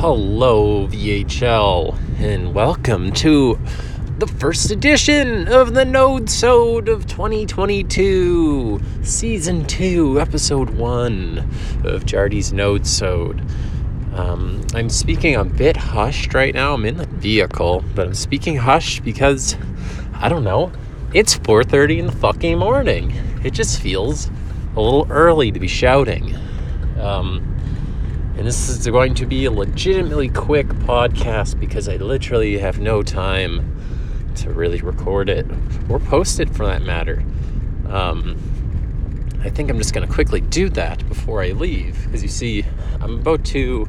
Hello, VHL, and welcome to the first edition of the Nodesode of 2022, Season 2, Episode 1 of Jardy's Nodesode. Um, I'm speaking a bit hushed right now. I'm in the vehicle, but I'm speaking hushed because I don't know. It's 4:30 in the fucking morning. It just feels a little early to be shouting. Um, and this is going to be a legitimately quick podcast because I literally have no time to really record it or post it for that matter. Um, I think I'm just going to quickly do that before I leave because you see, I'm about to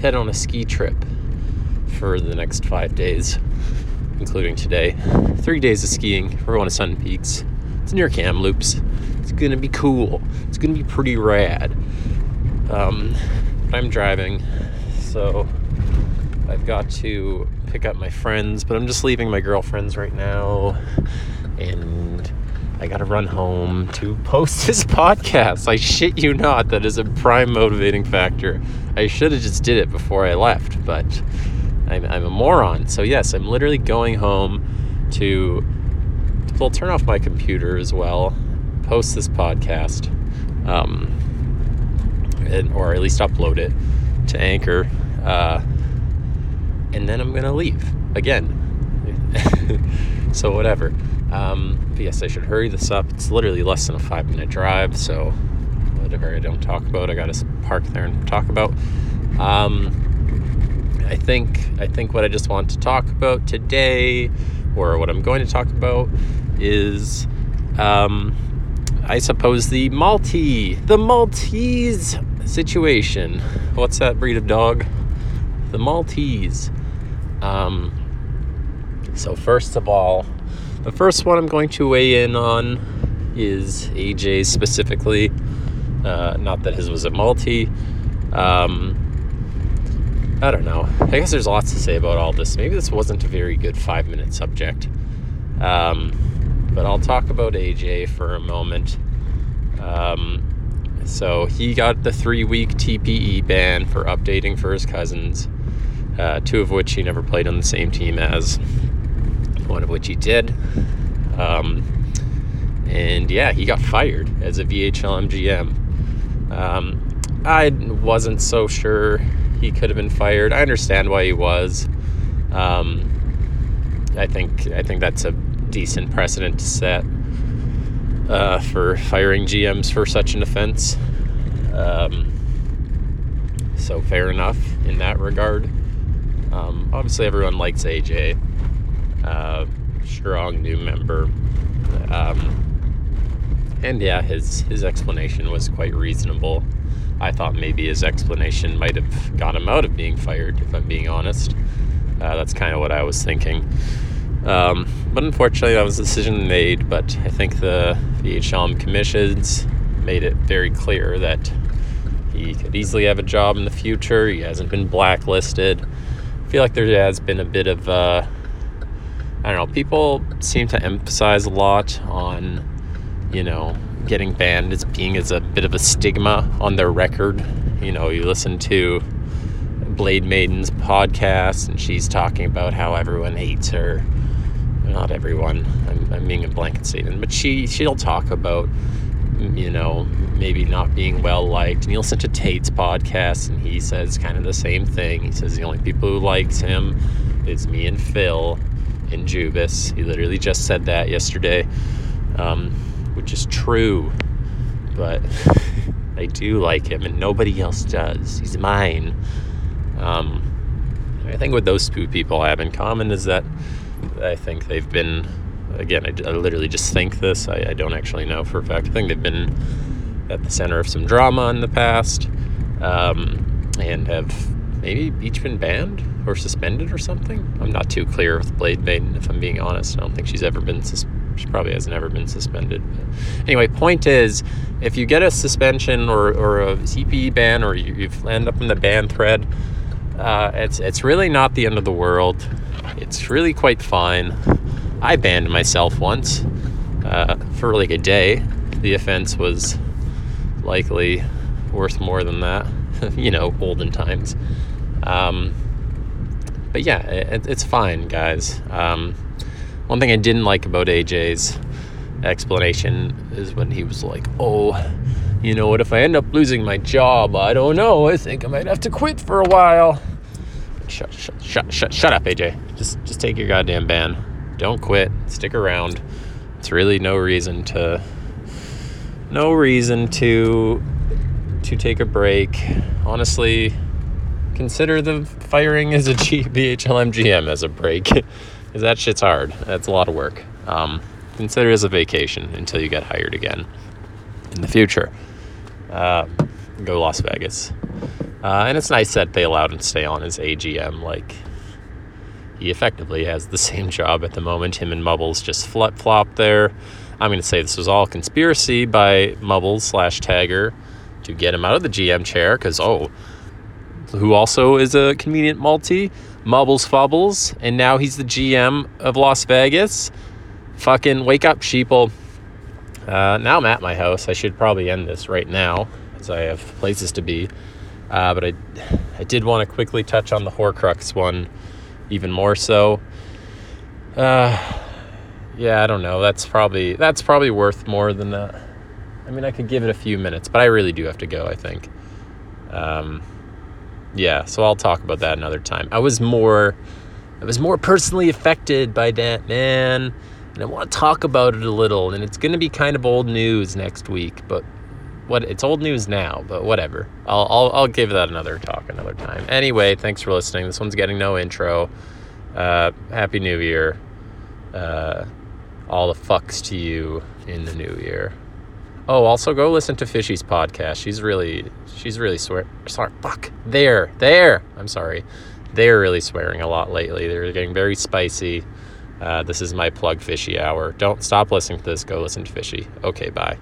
head on a ski trip for the next five days, including today. Three days of skiing. We're going to Sun Peaks. It's near Kamloops. It's going to be cool. It's going to be pretty rad. Um, I'm driving, so I've got to pick up my friends, but I'm just leaving my girlfriends right now, and I gotta run home to post this podcast. I shit you not, that is a prime motivating factor. I should have just did it before I left, but I'm, I'm a moron. So yes, I'm literally going home to, well, turn off my computer as well, post this podcast. Um, and, or at least upload it to Anchor. Uh, and then I'm going to leave again. so, whatever. Um, but yes, I should hurry this up. It's literally less than a five minute drive. So, whatever I don't talk about, I got to park there and talk about. Um, I think I think what I just want to talk about today, or what I'm going to talk about, is um, I suppose the Maltese, the Maltese situation. What's that breed of dog? The Maltese. Um, so, first of all, the first one I'm going to weigh in on is AJ specifically. Uh, not that his was a Maltese. Um, I don't know. I guess there's lots to say about all this. Maybe this wasn't a very good five minute subject. Um, but I'll talk about AJ for a moment. Um, so he got the three week TPE ban for updating for his cousins, uh, two of which he never played on the same team as, one of which he did. Um, and yeah, he got fired as a VHL MGM. Um, I wasn't so sure he could have been fired. I understand why he was. Um, I think I think that's a decent precedent to set uh, for firing GMs for such an offense. Um, so fair enough in that regard. Um, obviously, everyone likes AJ. Uh, strong new member. Um, and yeah, his his explanation was quite reasonable. I thought maybe his explanation might have got him out of being fired, if I'm being honest. Uh, that's kind of what I was thinking. Um, but unfortunately, that was a decision made. But I think the VHLM commissions made it very clear that he could easily have a job in the future. He hasn't been blacklisted. I feel like there has been a bit of, uh, I don't know, people seem to emphasize a lot on, you know, getting banned as being as a bit of a stigma on their record. You know, you listen to Blade Maiden's podcast, and she's talking about how everyone hates her not everyone. I'm, I'm being a blanket statement, but she she'll talk about you know maybe not being well liked. And you listen to Tate's podcast, and he says kind of the same thing. He says the only people who likes him is me and Phil and Jubis. He literally just said that yesterday, um, which is true. But I do like him, and nobody else does. He's mine. Um, I think what those two people have in common is that I think they've been, again, I, I literally just think this. I, I, don't actually know for a fact. I think they've been at the center of some drama in the past um, and have maybe each been banned or suspended or something. I'm not too clear with Blade Maiden, if I'm being honest. I don't think she's ever been sus- she probably hasn't ever been suspended. But anyway, point is, if you get a suspension or, or a TPE ban or you, you end up in the ban thread, uh, it's it's really not the end of the world. It's really quite fine. I banned myself once uh, for like a day. The offense was likely worth more than that. you know, olden times. Um, but yeah, it, it's fine, guys. Um, one thing I didn't like about AJ's explanation is when he was like, "Oh, you know what? If I end up losing my job, I don't know. I think I might have to quit for a while." Shut, shut, shut, shut, shut up, AJ. Just, just take your goddamn ban. Don't quit. Stick around. It's really no reason to, no reason to, to take a break. Honestly, consider the firing as a G- VHLM GM as a break, because that shit's hard. That's a lot of work. Um, consider it as a vacation until you get hired again in the future. Uh, go Las Vegas. Uh, and it's nice that they allowed him to stay on as AGM. Like, he effectively has the same job at the moment. Him and Mubbles just flip flop there. I'm going to say this was all conspiracy by Mubbles slash Tagger to get him out of the GM chair because, oh, who also is a convenient multi? Mubbles Fubbles. And now he's the GM of Las Vegas. Fucking wake up, sheeple. Uh, now I'm at my house. I should probably end this right now as I have places to be. Uh, but I, I did want to quickly touch on the Horcrux one even more so. Uh, yeah, I don't know. That's probably that's probably worth more than that. I mean, I could give it a few minutes, but I really do have to go. I think. Um, yeah, so I'll talk about that another time. I was more, I was more personally affected by that man, and I want to talk about it a little. And it's going to be kind of old news next week, but what it's old news now, but whatever. I'll, I'll, I'll give that another talk another time. Anyway, thanks for listening. This one's getting no intro. Uh, Happy New Year. Uh, all the fucks to you in the new year. Oh, also go listen to Fishy's podcast. She's really, she's really swear. Sorry, fuck. There, there. I'm sorry. They're really swearing a lot lately. They're getting very spicy. Uh, this is my plug Fishy hour. Don't stop listening to this. Go listen to Fishy. Okay, bye.